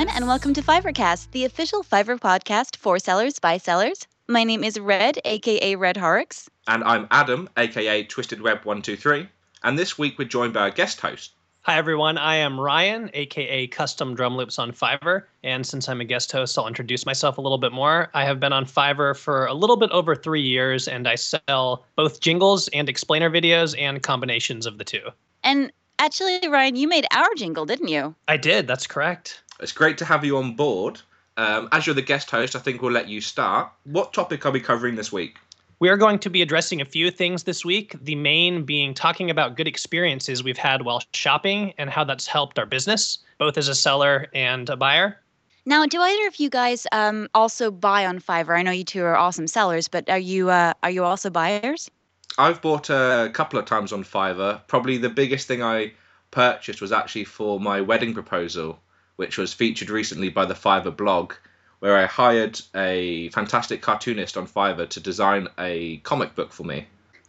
everyone, and welcome to Fiverrcast, the official Fiverr podcast for sellers by sellers. My name is Red, aka Red Horrocks. And I'm Adam, aka Twisted Web 123. And this week we're joined by a guest host. Hi, everyone. I am Ryan, aka Custom Drum Loops on Fiverr. And since I'm a guest host, I'll introduce myself a little bit more. I have been on Fiverr for a little bit over three years, and I sell both jingles and explainer videos and combinations of the two. And actually, Ryan, you made our jingle, didn't you? I did. That's correct. It's great to have you on board. Um, as you're the guest host, I think we'll let you start. What topic are we covering this week? We are going to be addressing a few things this week. The main being talking about good experiences we've had while shopping and how that's helped our business, both as a seller and a buyer. Now, do either of you guys um, also buy on Fiverr? I know you two are awesome sellers, but are you uh, are you also buyers? I've bought a couple of times on Fiverr. Probably the biggest thing I purchased was actually for my wedding proposal, which was featured recently by the Fiverr blog where I hired a fantastic cartoonist on Fiverr to design a comic book for me.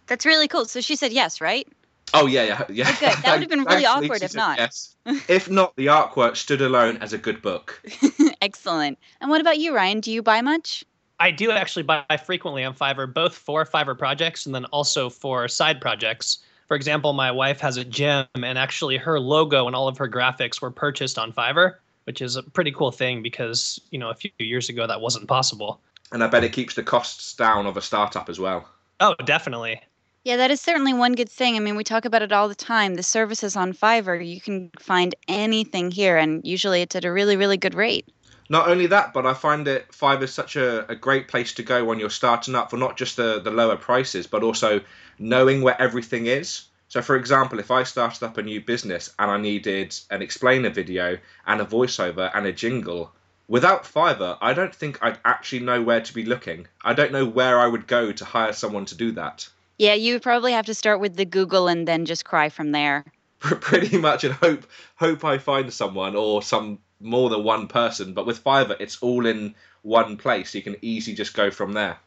That's really cool. So she said yes, right? Oh yeah, yeah, yeah. Oh, good. That would have been really awkward if not. Yes. if not, the artwork stood alone as a good book. Excellent. And what about you, Ryan? Do you buy much? I do actually buy frequently on Fiverr, both for Fiverr projects and then also for side projects. For example, my wife has a gym, and actually her logo and all of her graphics were purchased on Fiverr which is a pretty cool thing because you know a few years ago that wasn't possible. And I bet it keeps the costs down of a startup as well. Oh, definitely. Yeah, that is certainly one good thing. I mean, we talk about it all the time. The services on Fiverr, you can find anything here, and usually it's at a really, really good rate. Not only that, but I find it Fiverr is such a, a great place to go when you're starting up for not just the, the lower prices, but also knowing where everything is. So, for example, if I started up a new business and I needed an explainer video and a voiceover and a jingle, without Fiverr, I don't think I'd actually know where to be looking. I don't know where I would go to hire someone to do that. Yeah, you would probably have to start with the Google and then just cry from there. Pretty much, and hope hope I find someone or some more than one person. But with Fiverr, it's all in one place. You can easily just go from there.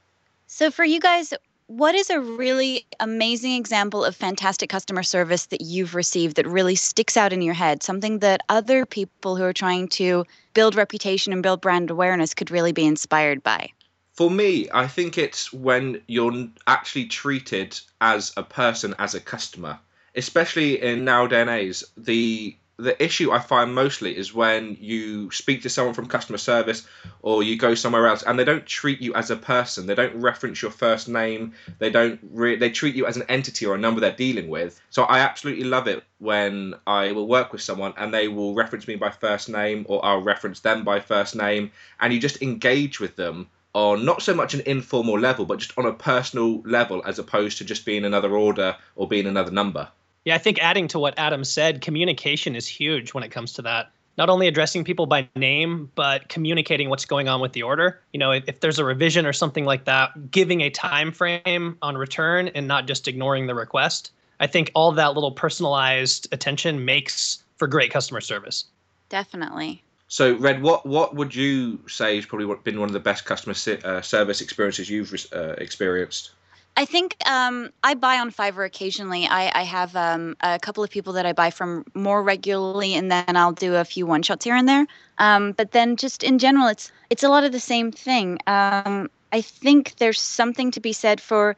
So for you guys, what is a really amazing example of fantastic customer service that you've received that really sticks out in your head? Something that other people who are trying to build reputation and build brand awareness could really be inspired by? For me, I think it's when you're actually treated as a person, as a customer. Especially in nowadays, the the issue I find mostly is when you speak to someone from customer service or you go somewhere else and they don't treat you as a person. They don't reference your first name. They don't re- they treat you as an entity or a number they're dealing with. So I absolutely love it when I will work with someone and they will reference me by first name or I'll reference them by first name and you just engage with them on not so much an informal level but just on a personal level as opposed to just being another order or being another number. Yeah, I think adding to what Adam said, communication is huge when it comes to that. Not only addressing people by name, but communicating what's going on with the order. You know, if, if there's a revision or something like that, giving a time frame on return and not just ignoring the request. I think all that little personalized attention makes for great customer service. Definitely. So, Red, what what would you say has probably been one of the best customer uh, service experiences you've uh, experienced? I think um, I buy on Fiverr occasionally. I, I have um, a couple of people that I buy from more regularly, and then I'll do a few one shots here and there. Um, but then, just in general, it's it's a lot of the same thing. Um, I think there's something to be said for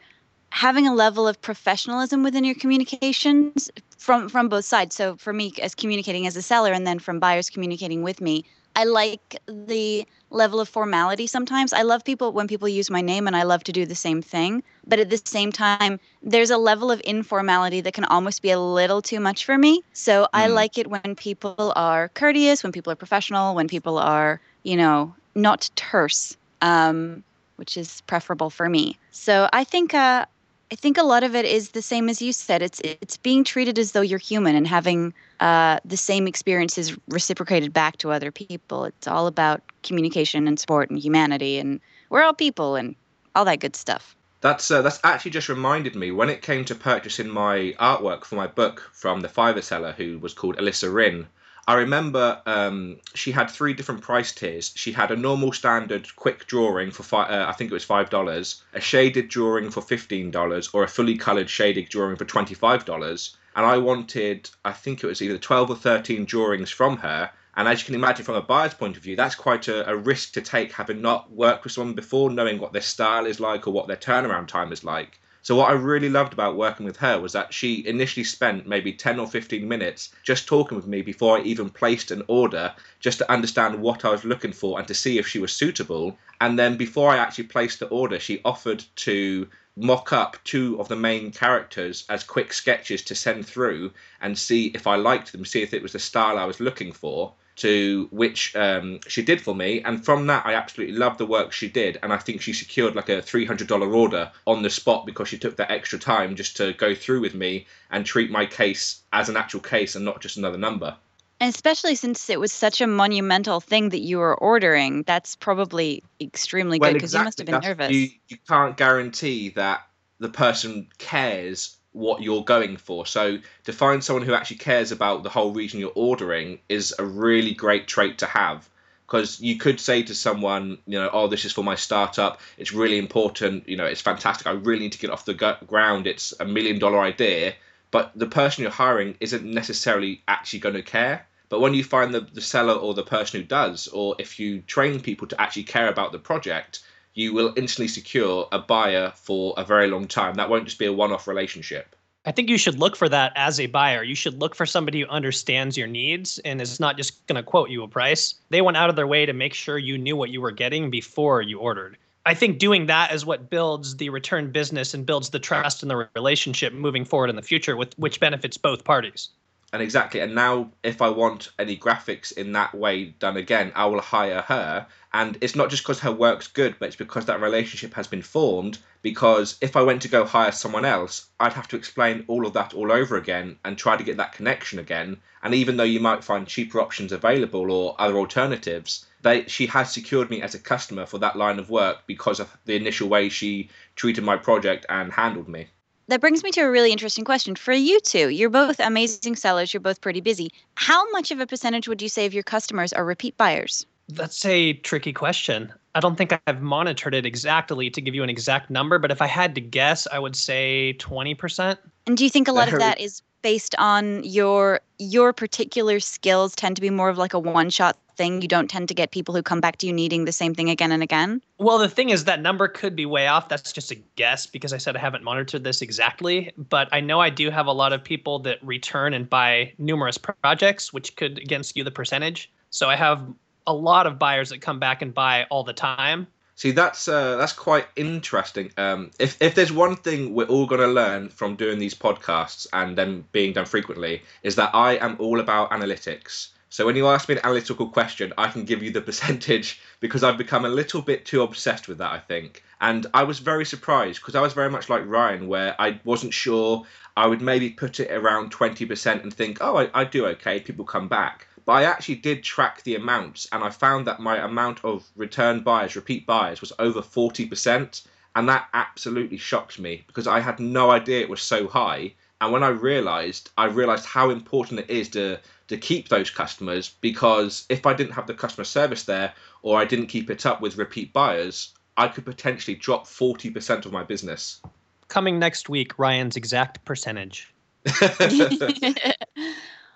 having a level of professionalism within your communications from from both sides. So for me, as communicating as a seller, and then from buyers communicating with me, I like the level of formality sometimes. I love people when people use my name and I love to do the same thing. But at the same time, there's a level of informality that can almost be a little too much for me. So mm. I like it when people are courteous, when people are professional, when people are, you know, not terse, um, which is preferable for me. So I think uh, I think a lot of it is the same as you said. It's it's being treated as though you're human and having uh, the same experiences reciprocated back to other people. It's all about communication and support and humanity, and we're all people and all that good stuff. That's uh, that's actually just reminded me when it came to purchasing my artwork for my book from the Fiverr seller who was called Alyssa Rin. I remember um, she had three different price tiers. She had a normal standard quick drawing for five, uh, I think it was five dollars, a shaded drawing for fifteen dollars, or a fully coloured shaded drawing for twenty five dollars. And I wanted, I think it was either twelve or thirteen drawings from her, And as you can imagine from a buyer's point of view, that's quite a, a risk to take having not worked with someone before, knowing what their style is like or what their turnaround time is like. So what I really loved about working with her was that she initially spent maybe 10 or 15 minutes just talking with me before I even placed an order, just to understand what I was looking for and to see if she was suitable. And then before I actually placed the order, she offered to mock up two of the main characters as quick sketches to send through and see if I liked them, see if it was the style I was looking for to which um, she did for me. And from that, I absolutely loved the work she did. And I think she secured like a $300 order on the spot because she took that extra time just to go through with me and treat my case as an actual case and not just another number. And especially since it was such a monumental thing that you were ordering, that's probably extremely well, good because exactly. you must have been that's, nervous. You, you can't guarantee that the person cares what you're going for. So to find someone who actually cares about the whole region you're ordering is a really great trait to have. Because you could say to someone, you know, oh, this is for my startup. It's really important. You know, it's fantastic. I really need to get off the ground. It's a million dollar idea. But the person you're hiring isn't necessarily actually going to care. But when you find the, the seller or the person who does, or if you train people to actually care about the project, you will instantly secure a buyer for a very long time. That won't just be a one off relationship. I think you should look for that as a buyer. You should look for somebody who understands your needs and is not just going to quote you a price. They went out of their way to make sure you knew what you were getting before you ordered. I think doing that is what builds the return business and builds the trust in the relationship moving forward in the future, with which benefits both parties. And exactly, and now if I want any graphics in that way done again, I will hire her. And it's not just because her work's good, but it's because that relationship has been formed. Because if I went to go hire someone else, I'd have to explain all of that all over again and try to get that connection again. And even though you might find cheaper options available or other alternatives, they she has secured me as a customer for that line of work because of the initial way she treated my project and handled me that brings me to a really interesting question for you two. You're both amazing sellers, you're both pretty busy. How much of a percentage would you say of your customers are repeat buyers? That's a tricky question. I don't think I've monitored it exactly to give you an exact number, but if I had to guess, I would say 20%. And do you think a lot of that is based on your your particular skills tend to be more of like a one shot thing. You don't tend to get people who come back to you needing the same thing again and again. Well, the thing is that number could be way off. That's just a guess because I said I haven't monitored this exactly, but I know I do have a lot of people that return and buy numerous projects, which could again skew the percentage. So I have a lot of buyers that come back and buy all the time. See, that's uh, that's quite interesting. Um, if if there's one thing we're all going to learn from doing these podcasts and them being done frequently, is that I am all about analytics. So when you ask me an analytical question, I can give you the percentage because I've become a little bit too obsessed with that, I think. And I was very surprised because I was very much like Ryan, where I wasn't sure. I would maybe put it around 20% and think, oh, I, I do okay, people come back. But I actually did track the amounts and I found that my amount of return buyers, repeat buyers, was over 40%. And that absolutely shocked me because I had no idea it was so high. And when I realized, I realized how important it is to to keep those customers because if I didn't have the customer service there or I didn't keep it up with repeat buyers, I could potentially drop 40% of my business. Coming next week, Ryan's exact percentage.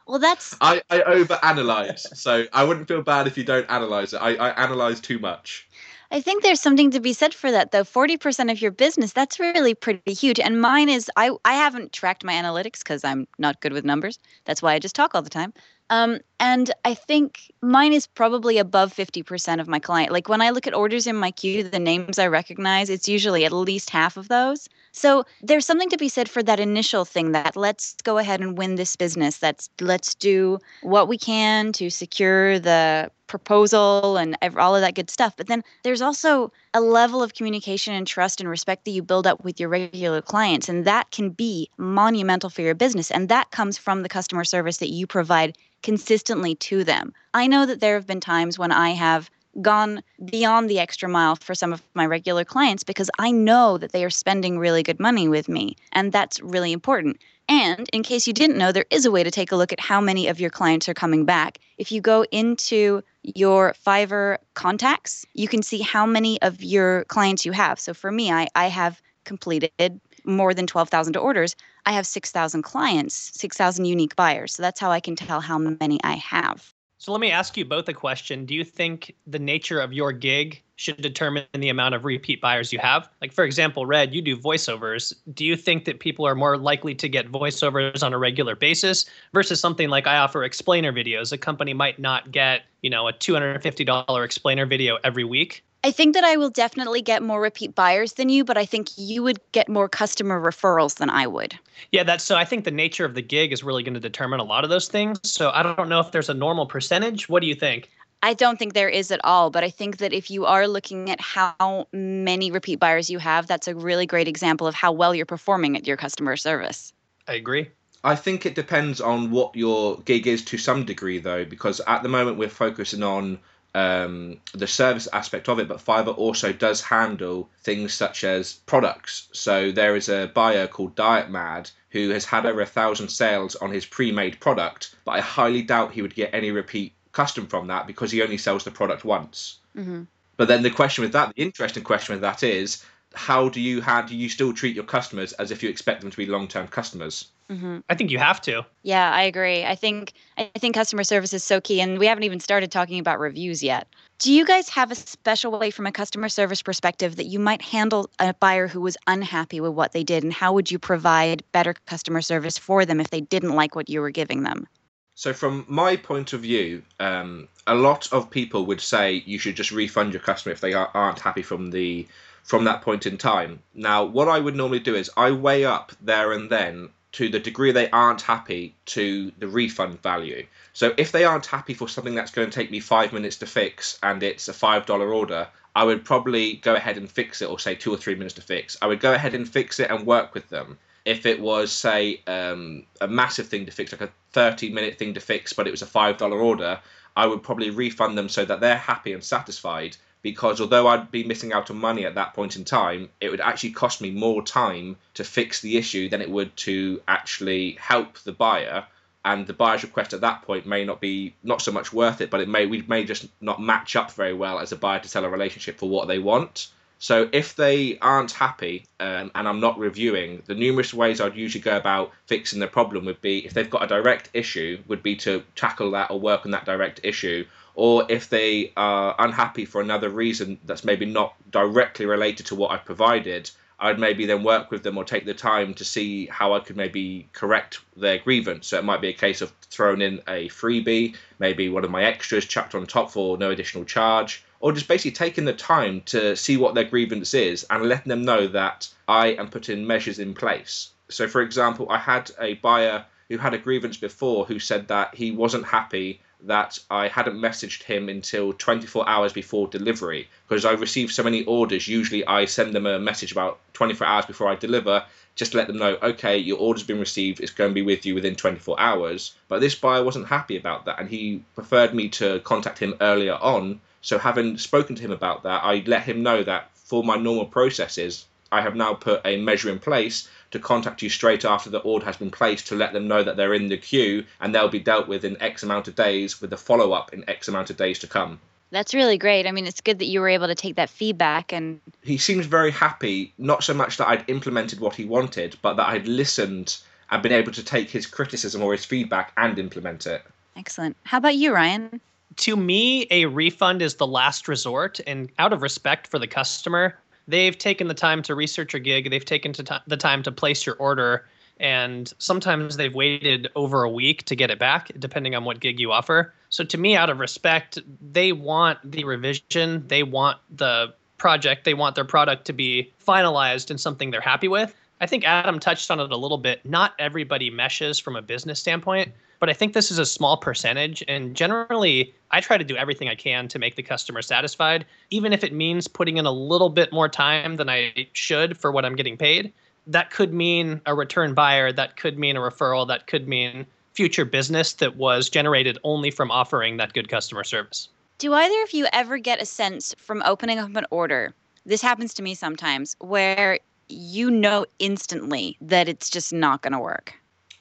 well, that's. I, I overanalyze, so I wouldn't feel bad if you don't analyze it. I, I analyze too much. I think there's something to be said for that though. 40% of your business, that's really pretty huge. And mine is I I haven't tracked my analytics cuz I'm not good with numbers. That's why I just talk all the time. Um, and I think mine is probably above 50% of my client. Like when I look at orders in my queue, the names I recognize, it's usually at least half of those. So there's something to be said for that initial thing that let's go ahead and win this business. That's let's do what we can to secure the proposal and all of that good stuff. But then there's also a level of communication and trust and respect that you build up with your regular clients. And that can be monumental for your business. And that comes from the customer service that you provide consistently to them. I know that there have been times when I have gone beyond the extra mile for some of my regular clients because I know that they are spending really good money with me. And that's really important. And in case you didn't know, there is a way to take a look at how many of your clients are coming back. If you go into your Fiverr contacts, you can see how many of your clients you have. So for me, I, I have completed more than 12,000 orders. I have 6,000 clients, 6,000 unique buyers. So that's how I can tell how many I have. So let me ask you both a question. Do you think the nature of your gig should determine the amount of repeat buyers you have? Like, for example, Red, you do voiceovers. Do you think that people are more likely to get voiceovers on a regular basis versus something like I offer explainer videos? A company might not get, you know, a $250 explainer video every week. I think that I will definitely get more repeat buyers than you, but I think you would get more customer referrals than I would. Yeah, that's so I think the nature of the gig is really going to determine a lot of those things. So I don't know if there's a normal percentage. What do you think? I don't think there is at all, but I think that if you are looking at how many repeat buyers you have, that's a really great example of how well you're performing at your customer service. I agree. I think it depends on what your gig is to some degree, though, because at the moment we're focusing on um, the service aspect of it, but Fiverr also does handle things such as products. So there is a buyer called Diet Mad who has had over a thousand sales on his pre-made product, but I highly doubt he would get any repeat custom from that because he only sells the product once. Mm-hmm. But then the question with that, the interesting question with that is, how do you how do you still treat your customers as if you expect them to be long-term customers? Mm-hmm. I think you have to. Yeah, I agree. I think I think customer service is so key, and we haven't even started talking about reviews yet. Do you guys have a special way from a customer service perspective that you might handle a buyer who was unhappy with what they did, and how would you provide better customer service for them if they didn't like what you were giving them? So, from my point of view, um, a lot of people would say you should just refund your customer if they are, aren't happy from the from that point in time. Now, what I would normally do is I weigh up there and then to the degree they aren't happy to the refund value. So if they aren't happy for something that's going to take me five minutes to fix and it's a five dollar order, I would probably go ahead and fix it, or say two or three minutes to fix. I would go ahead and fix it and work with them. If it was, say, um, a massive thing to fix, like a 30 minute thing to fix, but it was a $5 order, I would probably refund them so that they're happy and satisfied. Because although I'd be missing out on money at that point in time, it would actually cost me more time to fix the issue than it would to actually help the buyer. And the buyer's request at that point may not be not so much worth it, but it may we may just not match up very well as a buyer to seller relationship for what they want. So if they aren't happy um, and I'm not reviewing, the numerous ways I'd usually go about fixing the problem would be if they've got a direct issue, would be to tackle that or work on that direct issue. Or if they are unhappy for another reason that's maybe not directly related to what I've provided, I'd maybe then work with them or take the time to see how I could maybe correct their grievance. So it might be a case of throwing in a freebie, maybe one of my extras chucked on top for no additional charge, or just basically taking the time to see what their grievance is and letting them know that I am putting measures in place. So, for example, I had a buyer who had a grievance before who said that he wasn't happy that I hadn't messaged him until 24 hours before delivery because I received so many orders. Usually, I send them a message about 24 hours before I deliver just to let them know, okay, your order's been received, it's going to be with you within 24 hours. But this buyer wasn't happy about that and he preferred me to contact him earlier on so, having spoken to him about that, I let him know that for my normal processes, I have now put a measure in place to contact you straight after the order has been placed to let them know that they're in the queue and they'll be dealt with in X amount of days with a follow up in X amount of days to come. That's really great. I mean, it's good that you were able to take that feedback and. He seems very happy, not so much that I'd implemented what he wanted, but that I'd listened and been able to take his criticism or his feedback and implement it. Excellent. How about you, Ryan? to me, a refund is the last resort. And out of respect for the customer, they've taken the time to research your gig, they've taken t- the time to place your order. And sometimes they've waited over a week to get it back, depending on what gig you offer. So, to me, out of respect, they want the revision, they want the project, they want their product to be finalized and something they're happy with. I think Adam touched on it a little bit. Not everybody meshes from a business standpoint but I think this is a small percentage. And generally, I try to do everything I can to make the customer satisfied, even if it means putting in a little bit more time than I should for what I'm getting paid. That could mean a return buyer, that could mean a referral, that could mean future business that was generated only from offering that good customer service. Do either of you ever get a sense from opening up an order? This happens to me sometimes where you know instantly that it's just not going to work.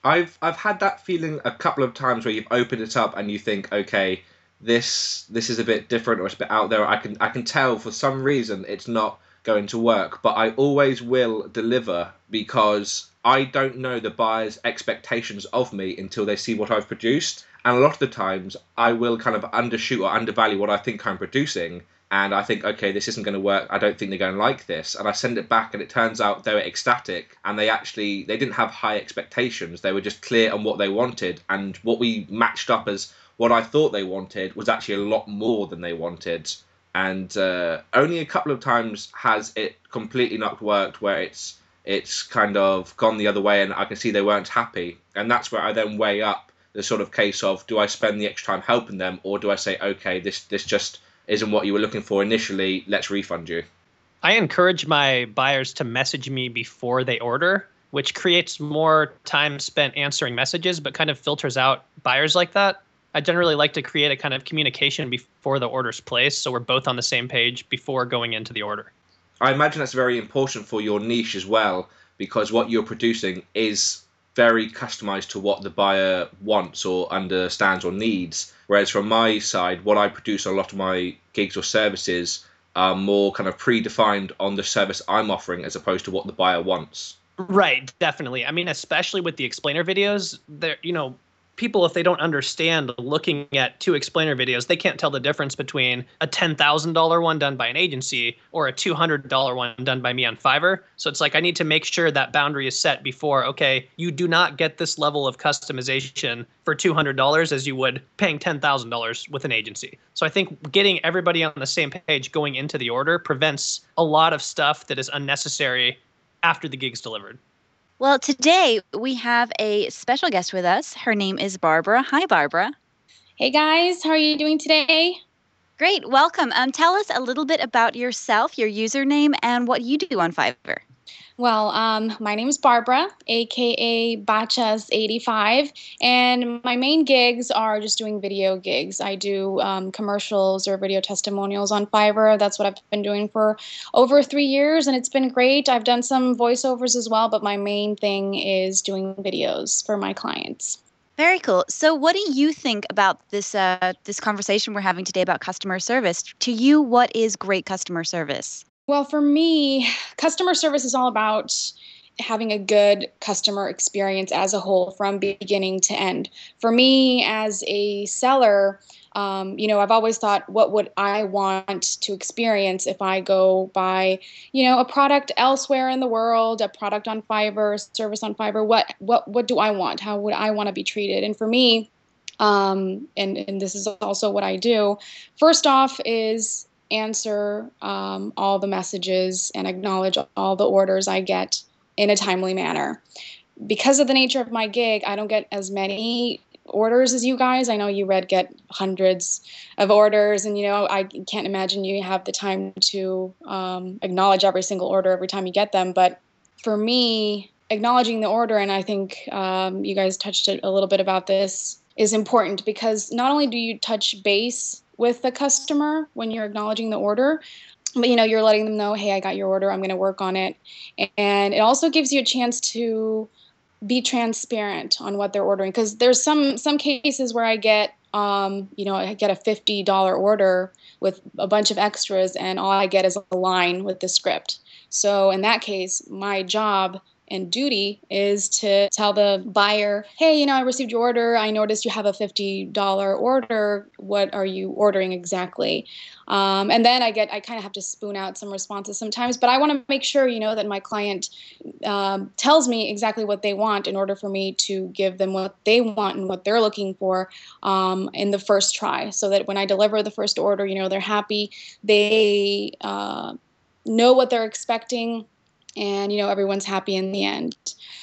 I've I've had that feeling a couple of times where you've opened it up and you think, okay, this this is a bit different or it's a bit out there. I can I can tell for some reason it's not going to work, but I always will deliver because I don't know the buyer's expectations of me until they see what I've produced. And a lot of the times, I will kind of undershoot or undervalue what I think I'm producing. And I think, okay, this isn't going to work. I don't think they're going to like this. And I send it back, and it turns out they were ecstatic, and they actually they didn't have high expectations. They were just clear on what they wanted, and what we matched up as what I thought they wanted was actually a lot more than they wanted. And uh, only a couple of times has it completely not worked where it's it's kind of gone the other way, and I can see they weren't happy. And that's where I then weigh up the sort of case of do I spend the extra time helping them, or do I say, okay, this this just isn't what you were looking for initially. Let's refund you. I encourage my buyers to message me before they order, which creates more time spent answering messages, but kind of filters out buyers like that. I generally like to create a kind of communication before the order's placed, so we're both on the same page before going into the order. I imagine that's very important for your niche as well, because what you're producing is very customized to what the buyer wants or understands or needs. Whereas from my side, what I produce a lot of my gigs or services are more kind of predefined on the service I'm offering as opposed to what the buyer wants. Right, definitely. I mean, especially with the explainer videos, there you know, people if they don't understand looking at two explainer videos they can't tell the difference between a $10000 one done by an agency or a $200 one done by me on fiverr. So it's like i need to make sure that boundary is set before okay you do not get this level of customization for $200 as you would paying $10000 with an agency. So i think getting everybody on the same page going into the order prevents a lot of stuff that is unnecessary after the gig's delivered well, today we have a special guest with us. Her name is Barbara. Hi, Barbara. Hey, guys. How are you doing today? Great. Welcome. Um, tell us a little bit about yourself, your username, and what you do on Fiverr. Well, um, my name is Barbara, aka Bachas85, and my main gigs are just doing video gigs. I do um, commercials or video testimonials on Fiverr. That's what I've been doing for over three years, and it's been great. I've done some voiceovers as well, but my main thing is doing videos for my clients. Very cool. So, what do you think about this uh, this conversation we're having today about customer service? To you, what is great customer service? Well, for me, customer service is all about having a good customer experience as a whole from beginning to end. For me, as a seller, um, you know, I've always thought, what would I want to experience if I go buy, you know, a product elsewhere in the world, a product on Fiverr, service on Fiverr? What what what do I want? How would I want to be treated? And for me, um, and and this is also what I do. First off, is answer um, all the messages and acknowledge all the orders I get in a timely manner. Because of the nature of my gig, I don't get as many orders as you guys. I know you red get hundreds of orders, and you know I can't imagine you have the time to um, acknowledge every single order every time you get them. But for me, acknowledging the order, and I think um, you guys touched it a little bit about this, is important because not only do you touch base with the customer when you're acknowledging the order. But you know you're letting them know hey i got your order. I'm going to work on it. And it also gives you a chance to be transparent on what they're ordering. Because there's some some cases where i get um, you know i get a $50 order with a bunch of extras and all i get is a line with the script. So in that case my job and duty is to tell the buyer, hey, you know, I received your order. I noticed you have a $50 order. What are you ordering exactly? Um, and then I get, I kind of have to spoon out some responses sometimes, but I want to make sure, you know, that my client um, tells me exactly what they want in order for me to give them what they want and what they're looking for um, in the first try so that when I deliver the first order, you know, they're happy. They uh, know what they're expecting and you know everyone's happy in the end.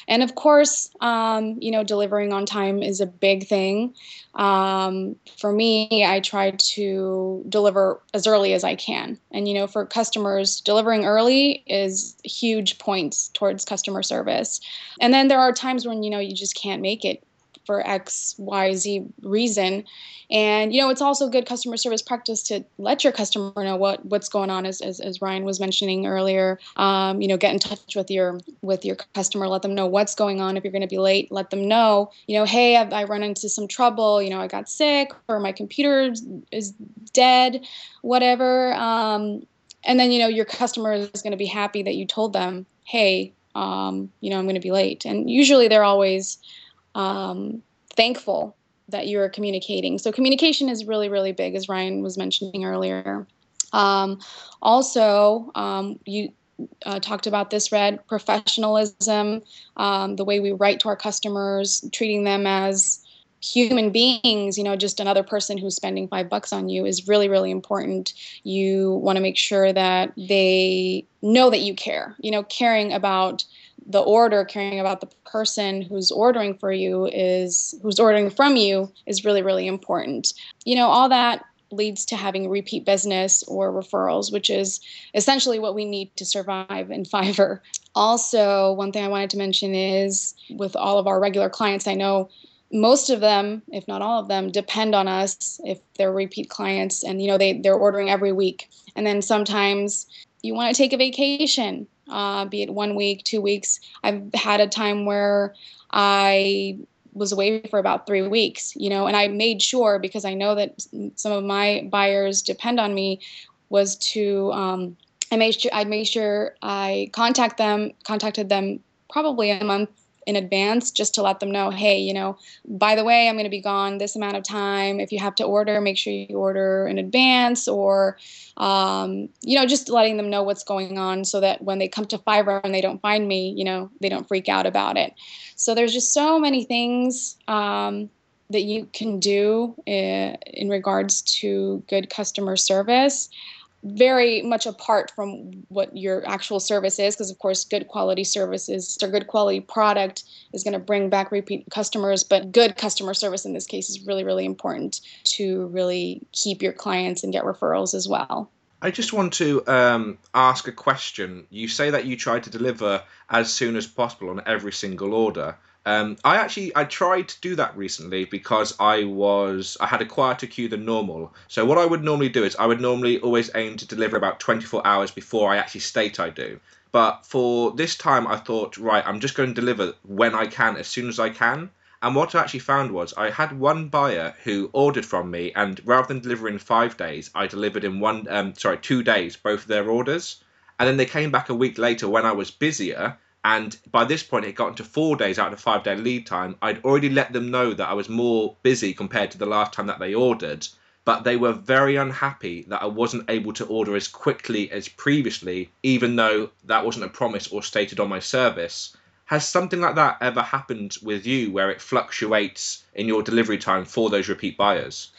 And of course um, you know delivering on time is a big thing. Um, for me i try to deliver as early as i can. And you know for customers delivering early is huge points towards customer service. And then there are times when you know you just can't make it for X, Y, Z reason. And you know, it's also good customer service practice to let your customer know what what's going on, as as, as Ryan was mentioning earlier. Um, you know, get in touch with your with your customer, let them know what's going on. If you're going to be late, let them know. You know, hey, I, I run into some trouble. You know, I got sick, or my computer is dead, whatever. Um, and then you know, your customer is going to be happy that you told them, hey, um, you know, I'm going to be late. And usually they're always um, thankful that you're communicating. So communication is really, really big, as Ryan was mentioning earlier. Um, also, um, you uh, talked about this, Red professionalism, um, the way we write to our customers, treating them as human beings, you know, just another person who's spending five bucks on you is really, really important. You want to make sure that they know that you care, you know, caring about the order, caring about the person who's ordering for you is who's ordering from you is really, really important. You know, all that leads to having repeat business or referrals, which is essentially what we need to survive in Fiverr. Also, one thing I wanted to mention is with all of our regular clients, I know most of them, if not all of them, depend on us if they're repeat clients and you know they, they're ordering every week. And then sometimes you want to take a vacation, uh, be it one week, two weeks. I've had a time where I was away for about three weeks, you know, and I made sure because I know that some of my buyers depend on me was to um, I made sure I made sure I contact them contacted them probably a month in advance just to let them know, hey, you know, by the way, I'm going to be gone this amount of time. If you have to order, make sure you order in advance or, um, you know, just letting them know what's going on so that when they come to Fiverr and they don't find me, you know, they don't freak out about it. So there's just so many things um, that you can do eh, in regards to good customer service very much apart from what your actual service is because of course good quality services or good quality product is going to bring back repeat customers but good customer service in this case is really really important to really keep your clients and get referrals as well I just want to um, ask a question. You say that you try to deliver as soon as possible on every single order. Um, I actually I tried to do that recently because I was I had a quieter queue than normal. So what I would normally do is I would normally always aim to deliver about 24 hours before I actually state I do. But for this time I thought right I'm just going to deliver when I can as soon as I can. And what I actually found was I had one buyer who ordered from me, and rather than delivering five days, I delivered in one, um, sorry, two days, both of their orders. And then they came back a week later when I was busier, and by this point, it got into four days out of five day lead time. I'd already let them know that I was more busy compared to the last time that they ordered, but they were very unhappy that I wasn't able to order as quickly as previously, even though that wasn't a promise or stated on my service. Has something like that ever happened with you where it fluctuates in your delivery time for those repeat buyers?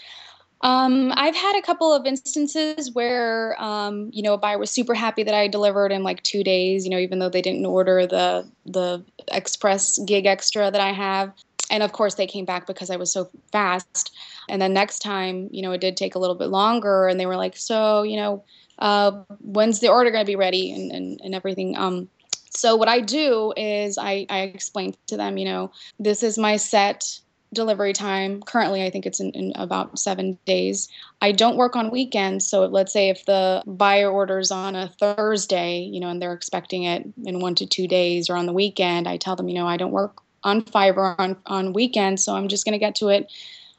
Um, I've had a couple of instances where, um, you know, a buyer was super happy that I delivered in like two days, you know, even though they didn't order the the express gig extra that I have. And of course, they came back because I was so fast. And then next time, you know, it did take a little bit longer, and they were like, "So, you know, uh, when's the order going to be ready?" and and, and everything. Um, so what I do is I I explain to them, you know, this is my set delivery time. Currently, I think it's in, in, about seven days. I don't work on weekends. So let's say if the buyer orders on a Thursday, you know, and they're expecting it in one to two days or on the weekend, I tell them, you know, I don't work on Fiverr on, on weekends. So I'm just going to get to it,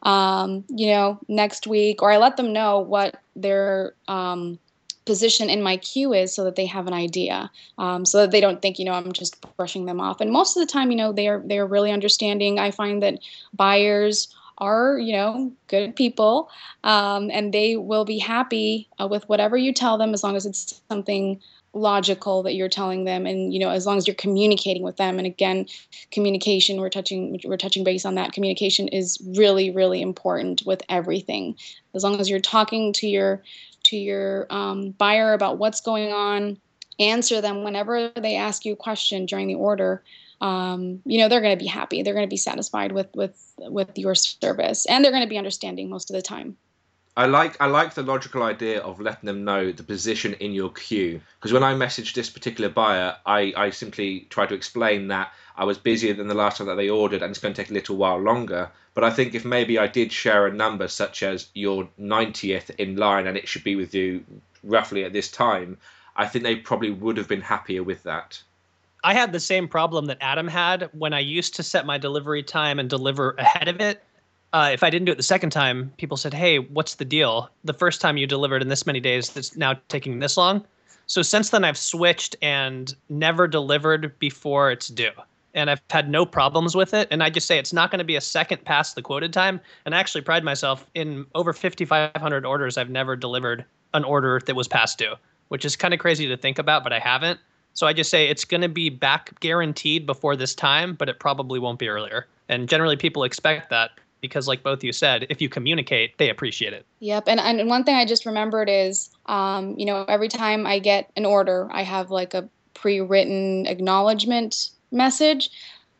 um, you know, next week. Or I let them know what their, um, position in my queue is so that they have an idea um, so that they don't think you know i'm just brushing them off. And most of the time you know they are they're really understanding. I find that buyers are you know good people um, and they will be happy uh, with whatever you tell them as long as it's something logical that you're telling them and you know as long as you're communicating with them. And again communication we're touching we're touching base on that. Communication is really really important with everything. As long as you're talking to your to your um, buyer about what's going on. Answer them whenever they ask you a question during the order. Um, you know they're going to be happy. They're going to be satisfied with with with your service, and they're going to be understanding most of the time. I like I like the logical idea of letting them know the position in your queue because when I messaged this particular buyer, I, I simply tried to explain that I was busier than the last time that they ordered and it's going to take a little while longer. But I think if maybe I did share a number such as your 90th in line and it should be with you roughly at this time, I think they probably would have been happier with that. I had the same problem that Adam had when I used to set my delivery time and deliver ahead of it uh, if I didn't do it the second time, people said, "Hey, what's the deal? The first time you delivered in this many days, that's now taking this long." So since then, I've switched and never delivered before it's due. And I've had no problems with it. And I just say it's not going to be a second past the quoted time. And I actually pride myself in over 5,500 orders. I've never delivered an order that was past due, which is kind of crazy to think about, but I haven't. So I just say it's going to be back guaranteed before this time, but it probably won't be earlier. And generally, people expect that because, like both you said, if you communicate, they appreciate it. Yep. And, and one thing I just remembered is, um, you know, every time I get an order, I have like a pre written acknowledgement message.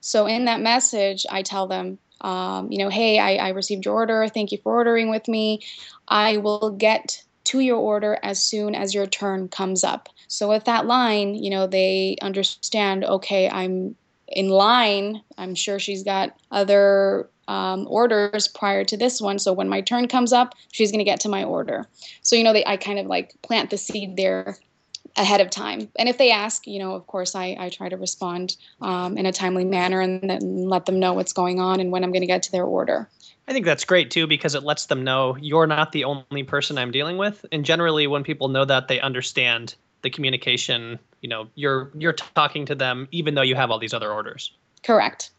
So in that message, I tell them, um, you know, hey, I, I received your order. Thank you for ordering with me. I will get to your order as soon as your turn comes up. So with that line, you know, they understand, okay, I'm in line. I'm sure she's got other um, orders prior to this one. So when my turn comes up, she's going to get to my order. So, you know, they, I kind of like plant the seed there ahead of time. And if they ask, you know, of course, I, I try to respond um, in a timely manner and then let them know what's going on and when I'm going to get to their order. I think that's great too because it lets them know you're not the only person I'm dealing with. And generally, when people know that, they understand the communication. You know, you're you're talking to them even though you have all these other orders. Correct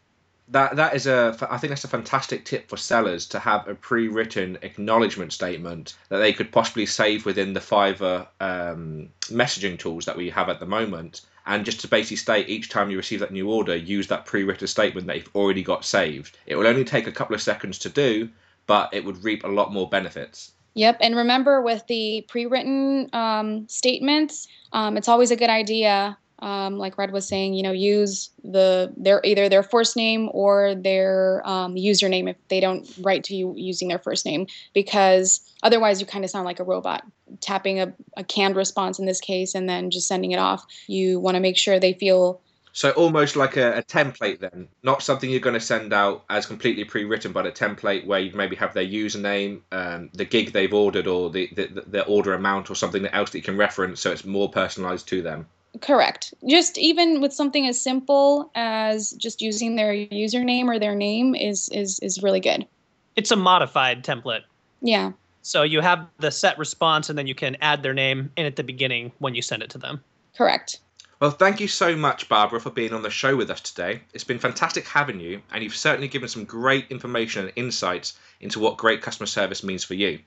that that is a I think that's a fantastic tip for sellers to have a pre-written acknowledgement statement that they could possibly save within the Fiverr um, messaging tools that we have at the moment, and just to basically state each time you receive that new order, use that pre-written statement that you've already got saved. It will only take a couple of seconds to do, but it would reap a lot more benefits. Yep, and remember with the pre-written um, statements, um, it's always a good idea um, like Red was saying, you know, use the their either their first name or their um, username if they don't write to you using their first name, because otherwise you kind of sound like a robot tapping a, a canned response in this case and then just sending it off. You want to make sure they feel. So almost like a, a template then, not something you're going to send out as completely pre-written, but a template where you maybe have their username, um, the gig they've ordered, or the, the the order amount, or something else that you can reference, so it's more personalized to them. Correct. Just even with something as simple as just using their username or their name is is is really good. It's a modified template. Yeah. So you have the set response and then you can add their name in at the beginning when you send it to them. Correct. Well, thank you so much, Barbara, for being on the show with us today. It's been fantastic having you, and you've certainly given some great information and insights into what great customer service means for you.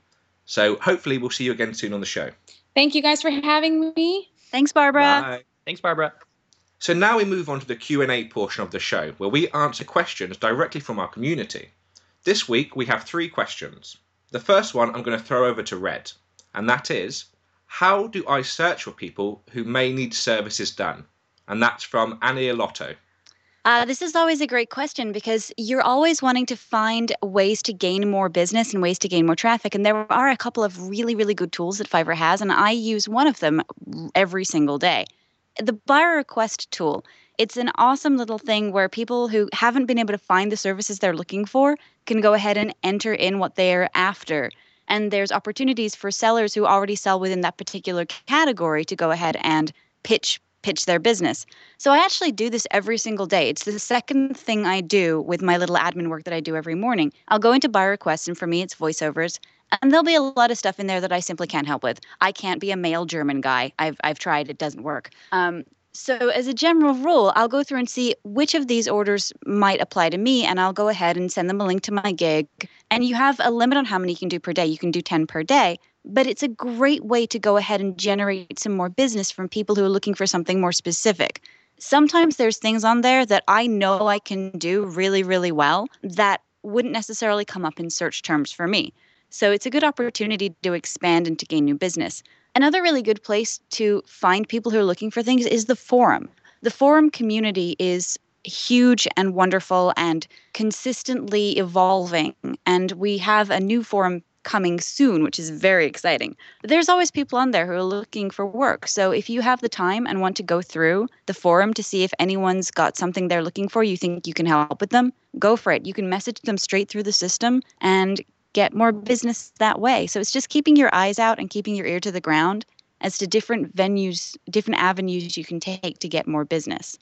So hopefully we'll see you again soon on the show. Thank you guys for having me. Thanks, Barbara. Bye. Thanks, Barbara. So now we move on to the Q&A portion of the show where we answer questions directly from our community. This week we have three questions. The first one I'm going to throw over to Red, and that is how do I search for people who may need services done? And that's from Annie Lotto. Uh, this is always a great question because you're always wanting to find ways to gain more business and ways to gain more traffic. And there are a couple of really, really good tools that Fiverr has, and I use one of them every single day. The buyer request tool. It's an awesome little thing where people who haven't been able to find the services they're looking for can go ahead and enter in what they're after. And there's opportunities for sellers who already sell within that particular category to go ahead and pitch pitch their business. So I actually do this every single day. It's the second thing I do with my little admin work that I do every morning. I'll go into buy requests, and for me, it's voiceovers. And there'll be a lot of stuff in there that I simply can't help with. I can't be a male German guy. I've, I've tried, it doesn't work. Um, so, as a general rule, I'll go through and see which of these orders might apply to me, and I'll go ahead and send them a link to my gig. And you have a limit on how many you can do per day. You can do 10 per day, but it's a great way to go ahead and generate some more business from people who are looking for something more specific. Sometimes there's things on there that I know I can do really, really well that wouldn't necessarily come up in search terms for me. So it's a good opportunity to expand and to gain new business. Another really good place to find people who are looking for things is the forum. The forum community is huge and wonderful and consistently evolving. And we have a new forum coming soon, which is very exciting. There's always people on there who are looking for work. So if you have the time and want to go through the forum to see if anyone's got something they're looking for, you think you can help with them, go for it. You can message them straight through the system and get more business that way. So it's just keeping your eyes out and keeping your ear to the ground as to different venues, different avenues you can take to get more business.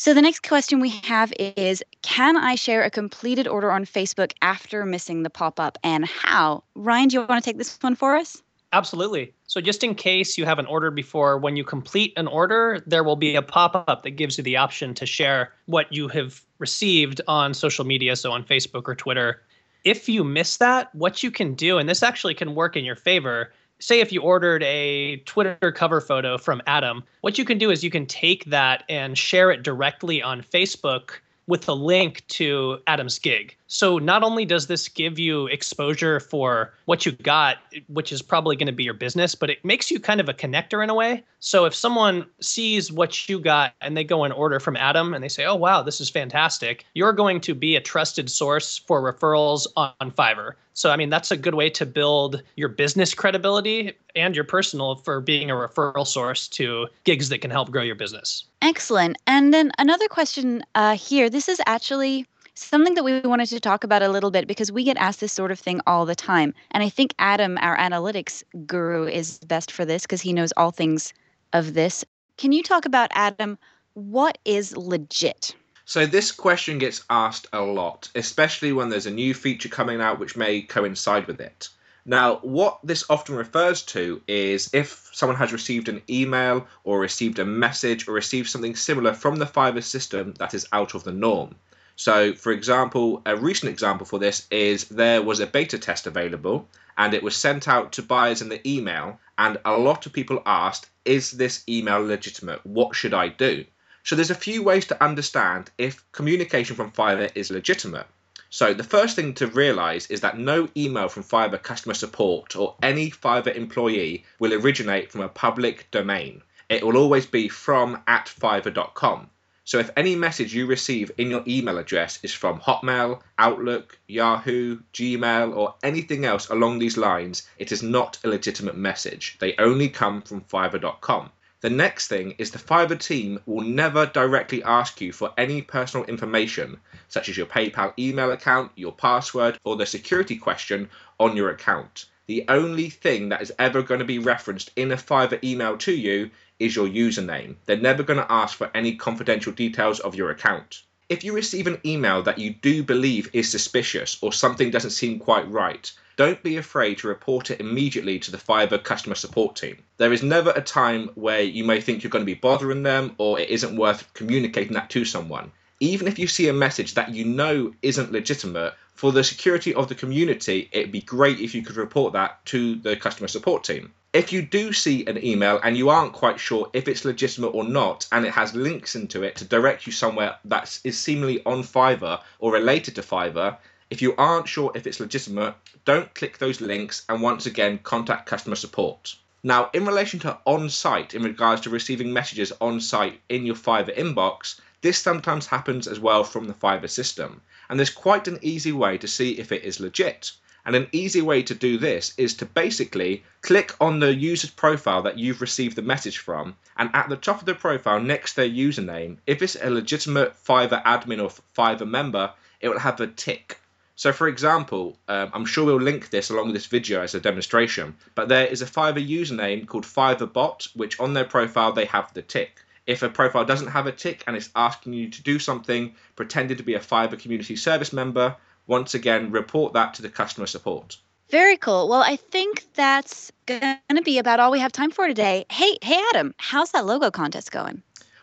So the next question we have is Can I share a completed order on Facebook after missing the pop up and how? Ryan, do you want to take this one for us? Absolutely. So, just in case you haven't ordered before, when you complete an order, there will be a pop up that gives you the option to share what you have received on social media, so on Facebook or Twitter. If you miss that, what you can do, and this actually can work in your favor, say if you ordered a Twitter cover photo from Adam, what you can do is you can take that and share it directly on Facebook with a link to Adam's gig. So not only does this give you exposure for what you got, which is probably going to be your business, but it makes you kind of a connector in a way. So if someone sees what you got and they go and order from Adam and they say, "Oh wow, this is fantastic," you're going to be a trusted source for referrals on Fiverr. So I mean, that's a good way to build your business credibility and your personal for being a referral source to gigs that can help grow your business. Excellent. And then another question uh, here. This is actually something that we wanted to talk about a little bit because we get asked this sort of thing all the time. And I think Adam, our analytics guru, is best for this because he knows all things of this. Can you talk about, Adam, what is legit? So, this question gets asked a lot, especially when there's a new feature coming out which may coincide with it. Now, what this often refers to is if someone has received an email or received a message or received something similar from the Fiverr system that is out of the norm. So, for example, a recent example for this is there was a beta test available and it was sent out to buyers in the email, and a lot of people asked, Is this email legitimate? What should I do? So, there's a few ways to understand if communication from Fiverr is legitimate. So, the first thing to realize is that no email from Fiverr customer support or any Fiverr employee will originate from a public domain. It will always be from at fiverr.com. So if any message you receive in your email address is from Hotmail, Outlook, Yahoo, Gmail, or anything else along these lines, it is not a legitimate message. They only come from Fiverr.com. The next thing is the Fiverr team will never directly ask you for any personal information, such as your PayPal email account, your password, or the security question on your account. The only thing that is ever going to be referenced in a Fiverr email to you is your username. They're never going to ask for any confidential details of your account. If you receive an email that you do believe is suspicious or something doesn't seem quite right, don't be afraid to report it immediately to the Fiverr customer support team. There is never a time where you may think you're going to be bothering them or it isn't worth communicating that to someone. Even if you see a message that you know isn't legitimate, for the security of the community, it'd be great if you could report that to the customer support team if you do see an email and you aren't quite sure if it's legitimate or not, and it has links into it to direct you somewhere that is seemingly on Fiverr or related to Fiverr, if you aren't sure if it's legitimate, don't click those links and once again contact customer support. Now, in relation to on site, in regards to receiving messages on site in your Fiverr inbox, this sometimes happens as well from the Fiverr system. And there's quite an easy way to see if it is legit. And an easy way to do this is to basically click on the user's profile that you've received the message from, and at the top of the profile next to their username, if it's a legitimate Fiverr admin or Fiverr member, it will have a tick. So, for example, um, I'm sure we'll link this along with this video as a demonstration, but there is a Fiverr username called FiverrBot, which on their profile they have the tick. If a profile doesn't have a tick and it's asking you to do something pretending to be a Fiverr community service member, once again, report that to the customer support. Very cool. Well, I think that's going to be about all we have time for today. Hey, hey, Adam, how's that logo contest going?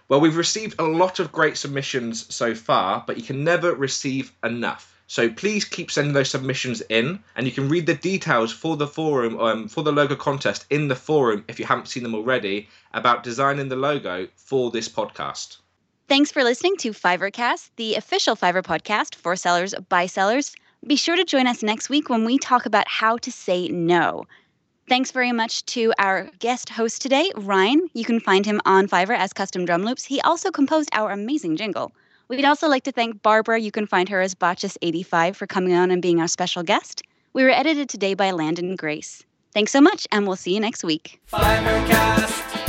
Well, we've received a lot of great submissions so far, but you can never receive enough. So please keep sending those submissions in, and you can read the details for the forum, um, for the logo contest in the forum if you haven't seen them already, about designing the logo for this podcast. Thanks for listening to Fiverrcast, the official Fiverr podcast for sellers by sellers. Be sure to join us next week when we talk about how to say no. Thanks very much to our guest host today, Ryan. You can find him on Fiverr as Custom Drum Loops. He also composed our amazing jingle. We'd also like to thank Barbara. You can find her as Botches85 for coming on and being our special guest. We were edited today by Landon Grace. Thanks so much, and we'll see you next week. Fiverrcast.